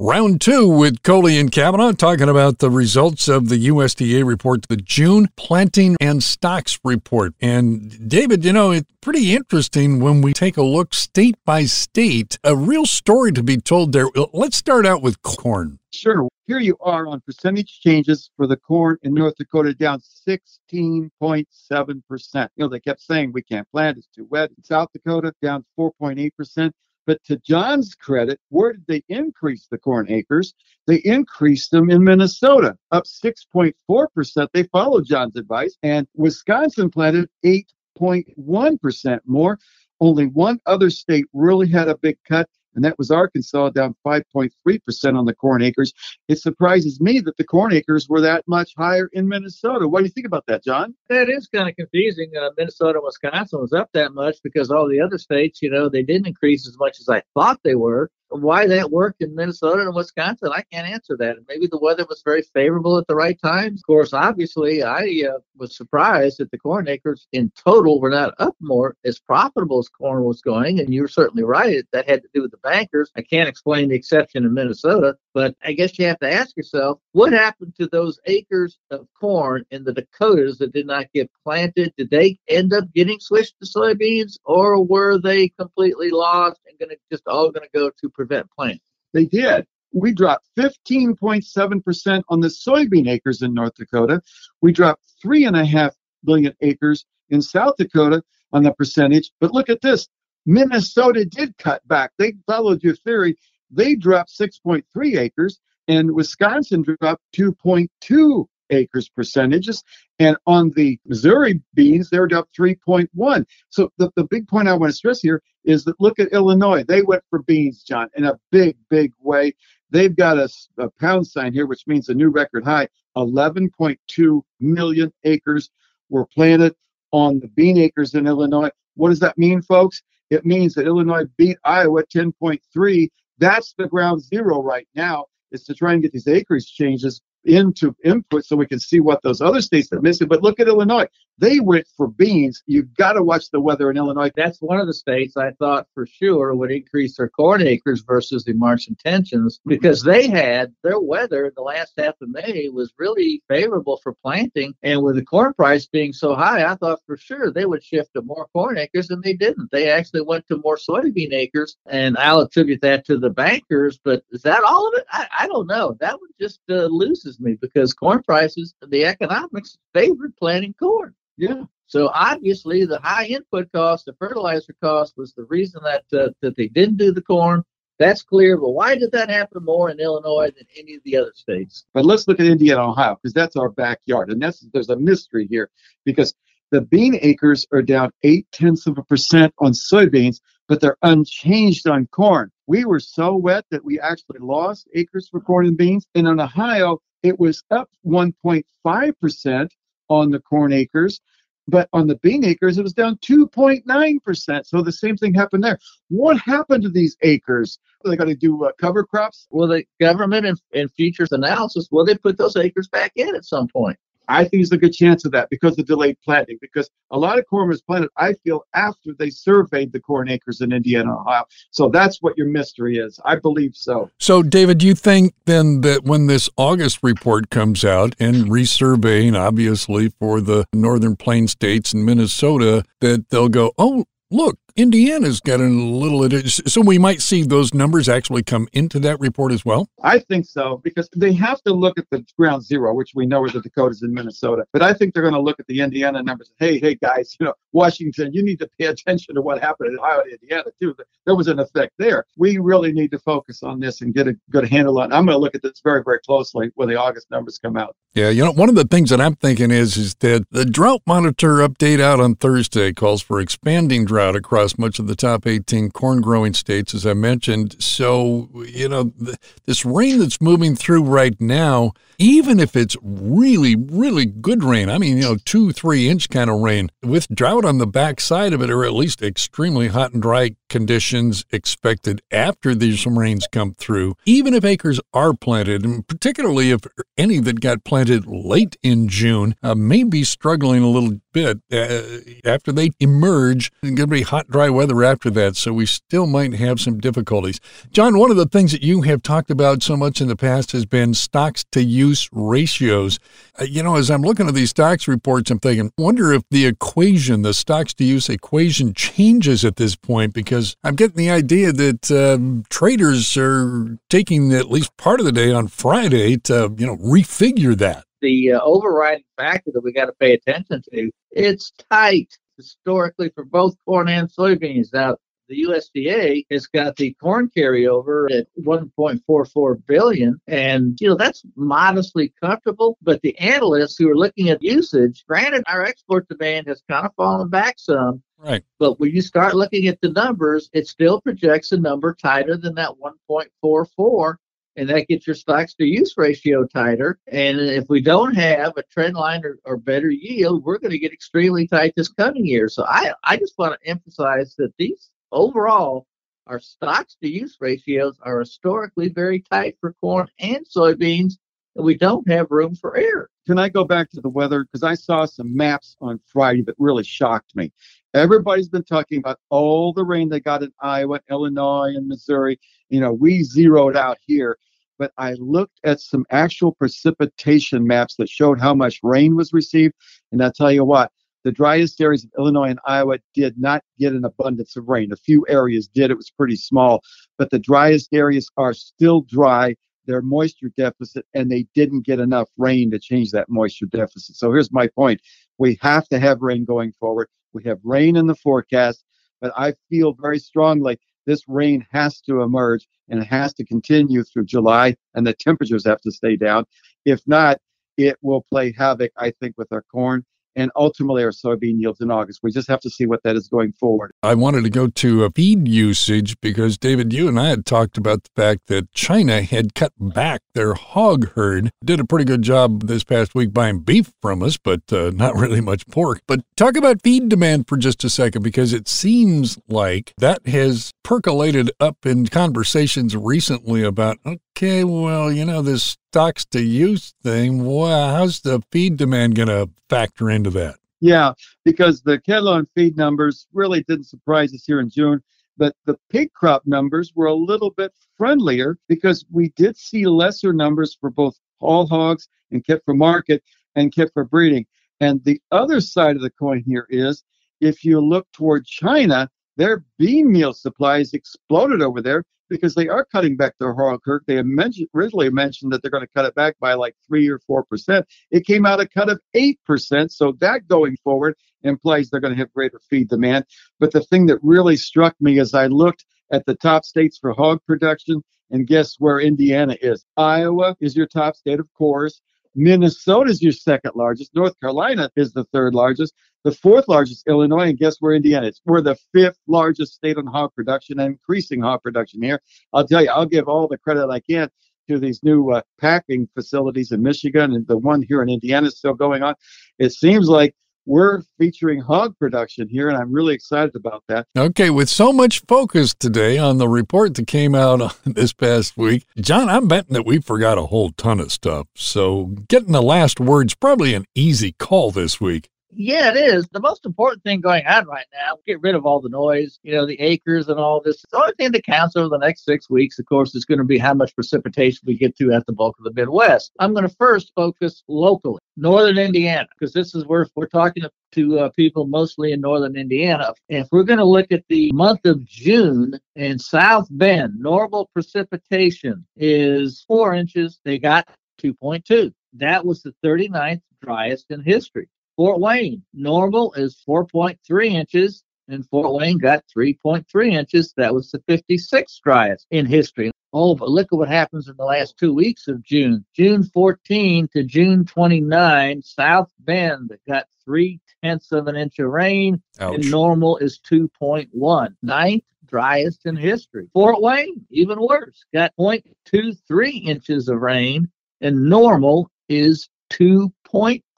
Round two with Coley and Kavanaugh talking about the results of the USDA report, the June planting and stocks report. And David, you know, it's pretty interesting when we take a look state by state, a real story to be told there. Let's start out with corn. Sure. Here you are on percentage changes for the corn in North Dakota down 16.7%. You know, they kept saying we can't plant, it's too wet. In South Dakota down 4.8%. But to John's credit, where did they increase the corn acres? They increased them in Minnesota, up 6.4%. They followed John's advice. And Wisconsin planted 8.1% more. Only one other state really had a big cut, and that was Arkansas, down 5.3% on the corn acres. It surprises me that the corn acres were that much higher in Minnesota. What do you think about that, John? That is kind of confusing. Uh, Minnesota Wisconsin was up that much because all the other states, you know, they didn't increase as much as I thought they were why that worked in Minnesota and Wisconsin, I can't answer that. Maybe the weather was very favorable at the right times. Of course, obviously, I uh, was surprised that the corn acres in total were not up more as profitable as corn was going. And you're certainly right. That had to do with the bankers. I can't explain the exception in Minnesota, but I guess you have to ask yourself what happened to those acres of corn in the Dakotas that did not get planted? Did they end up getting switched to soybeans or were they completely lost and to just all going to go to prevent planting? They did. We dropped 15.7% on the soybean acres in North Dakota. We dropped three and a half billion acres in South Dakota on the percentage. But look at this. Minnesota did cut back. They followed your theory. They dropped 6.3 acres, and Wisconsin dropped 2.2 acres percentages. And on the Missouri beans, they're up 3.1. So the, the big point I want to stress here is that look at Illinois. They went for beans, John, in a big, big way. They've got a, a pound sign here, which means a new record high. 11.2 million acres were planted on the bean acres in Illinois. What does that mean, folks? It means that Illinois beat Iowa 10.3. That's the ground zero right now, is to try and get these acreage changes into input so we can see what those other states are missing. But look at Illinois. They went for beans. You've got to watch the weather in Illinois. That's one of the states I thought for sure would increase their corn acres versus the March intentions because they had their weather the last half of May was really favorable for planting. And with the corn price being so high, I thought for sure they would shift to more corn acres, and they didn't. They actually went to more soybean acres. And I'll attribute that to the bankers. But is that all of it? I, I don't know. That one just uh, loses me because corn prices, the economics favored planting corn. Yeah. So obviously, the high input cost, the fertilizer cost, was the reason that uh, that they didn't do the corn. That's clear. But why did that happen more in Illinois than any of the other states? But let's look at Indiana, Ohio, because that's our backyard, and that's there's a mystery here because the bean acres are down eight tenths of a percent on soybeans, but they're unchanged on corn. We were so wet that we actually lost acres for corn and beans. And in Ohio, it was up 1.5% on the corn acres, but on the bean acres, it was down 2.9%. So the same thing happened there. What happened to these acres? Are they going to do uh, cover crops? Well, the government and, and futures analysis, will they put those acres back in at some point? I think there's a good chance of that because of delayed planting. Because a lot of corn was planted, I feel, after they surveyed the corn acres in Indiana, Ohio. So that's what your mystery is. I believe so. So, David, do you think then that when this August report comes out and resurveying, obviously, for the northern plain states and Minnesota, that they'll go, oh, look, Indiana's got a little, so we might see those numbers actually come into that report as well? I think so, because they have to look at the ground zero, which we know is the Dakotas and Minnesota. But I think they're going to look at the Indiana numbers. Hey, hey, guys, you know, Washington, you need to pay attention to what happened in Ohio and Indiana, too. There was an effect there. We really need to focus on this and get a good handle on it. I'm going to look at this very, very closely when the August numbers come out. Yeah, you know, one of the things that I'm thinking is, is that the drought monitor update out on Thursday calls for expanding drought across across much of the top 18 corn growing states, as I mentioned. So, you know, th- this rain that's moving through right now, even if it's really, really good rain, I mean, you know, two, three inch kind of rain, with drought on the backside of it, or at least extremely hot and dry conditions expected after these rains come through, even if acres are planted, and particularly if any that got planted late in June uh, may be struggling a little bit uh, after they emerge. It's going to be hot, dry weather after that, so we still might have some difficulties. John, one of the things that you have talked about so much in the past has been stocks to use ratios. Uh, you know, as I'm looking at these stocks reports, I'm thinking, wonder if the equation, the stocks to use equation, changes at this point because I'm getting the idea that um, traders are taking at least part of the day on Friday to, you know, refigure that the uh, overriding factor that we got to pay attention to. It's tight historically for both corn and soybeans. Now, the USDA has got the corn carryover at 1.44 billion, and you know that's modestly comfortable. But the analysts who are looking at usage, granted, our export demand has kind of fallen back some. Right. But when you start looking at the numbers, it still projects a number tighter than that 1.44 and that gets your stocks to use ratio tighter. And if we don't have a trend line or, or better yield, we're going to get extremely tight this coming year. So I, I just want to emphasize that these overall, our stocks to use ratios are historically very tight for corn and soybeans, and we don't have room for error. Can I go back to the weather? Because I saw some maps on Friday that really shocked me. Everybody's been talking about all the rain they got in Iowa, Illinois, and Missouri. You know, we zeroed out here but I looked at some actual precipitation maps that showed how much rain was received. And I'll tell you what, the driest areas of Illinois and Iowa did not get an abundance of rain. A few areas did, it was pretty small, but the driest areas are still dry. They're moisture deficit, and they didn't get enough rain to change that moisture deficit. So here's my point we have to have rain going forward. We have rain in the forecast, but I feel very strongly this rain has to emerge and it has to continue through July, and the temperatures have to stay down. If not, it will play havoc, I think, with our corn and ultimately our soybean yields in August. We just have to see what that is going forward. I wanted to go to a feed usage because, David, you and I had talked about the fact that China had cut back their hog herd. Did a pretty good job this past week buying beef from us, but uh, not really much pork. But talk about feed demand for just a second because it seems like that has percolated up in conversations recently about, okay, well, you know, this stocks to use thing, well, how's the feed demand going to factor into that? Yeah, because the cattle and feed numbers really didn't surprise us here in June. But the pig crop numbers were a little bit friendlier because we did see lesser numbers for both all hogs and kept for market and kept for breeding. And the other side of the coin here is if you look toward China, their bean meal supplies exploded over there because they are cutting back their herd. They mentioned, originally mentioned that they're going to cut it back by like three or four percent. It came out a cut of eight percent. So that going forward implies they're going to have greater feed demand. But the thing that really struck me as I looked at the top states for hog production, and guess where Indiana is? Iowa is your top state, of course. Minnesota is your second largest. North Carolina is the third largest. The fourth largest, Illinois, and guess where Indiana is? We're the fifth largest state on hog production increasing hog production here. I'll tell you, I'll give all the credit I can to these new uh, packing facilities in Michigan and the one here in Indiana is still going on. It seems like we're featuring hog production here, and I'm really excited about that. Okay, with so much focus today on the report that came out this past week, John, I'm betting that we forgot a whole ton of stuff. So getting the last word's probably an easy call this week. Yeah, it is. The most important thing going on right now, get rid of all the noise, you know, the acres and all this. The only thing that counts over the next six weeks, of course, is going to be how much precipitation we get to at the bulk of the Midwest. I'm going to first focus locally, northern Indiana, because this is where we're talking to uh, people mostly in northern Indiana. If we're going to look at the month of June in South Bend, normal precipitation is four inches. They got 2.2. That was the 39th driest in history. Fort Wayne, normal is 4.3 inches, and Fort Wayne got 3.3 inches. That was the 56th driest in history. Oh, but look at what happens in the last two weeks of June. June 14 to June 29, South Bend got three tenths of an inch of rain, Ouch. and normal is 2.1. Ninth driest in history. Fort Wayne, even worse, got 0.23 inches of rain, and normal is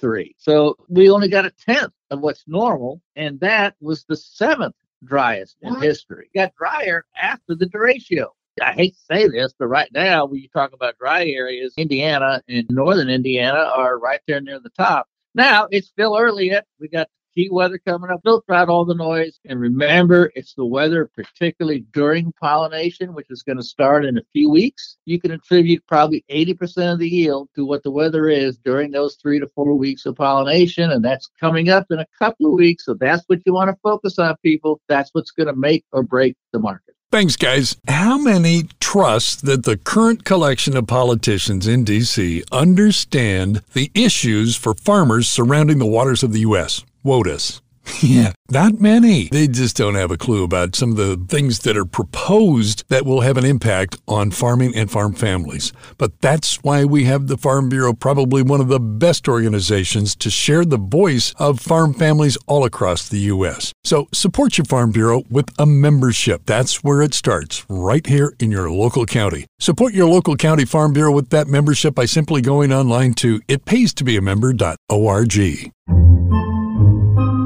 2.3. So we only got a tenth of what's normal, and that was the seventh driest in history. It got drier after the derecho. I hate to say this, but right now, when you talk about dry areas, Indiana and northern Indiana are right there near the top. Now, it's still early yet. We got heat weather coming up, filter out all the noise. And remember, it's the weather, particularly during pollination, which is going to start in a few weeks. You can attribute probably 80% of the yield to what the weather is during those three to four weeks of pollination. And that's coming up in a couple of weeks. So that's what you want to focus on, people. That's what's going to make or break the market. Thanks, guys. How many trust that the current collection of politicians in D.C. understand the issues for farmers surrounding the waters of the U.S.? Yeah, not many. They just don't have a clue about some of the things that are proposed that will have an impact on farming and farm families. But that's why we have the Farm Bureau, probably one of the best organizations to share the voice of farm families all across the U.S. So support your Farm Bureau with a membership. That's where it starts, right here in your local county. Support your local county Farm Bureau with that membership by simply going online to itpaystobeamember.org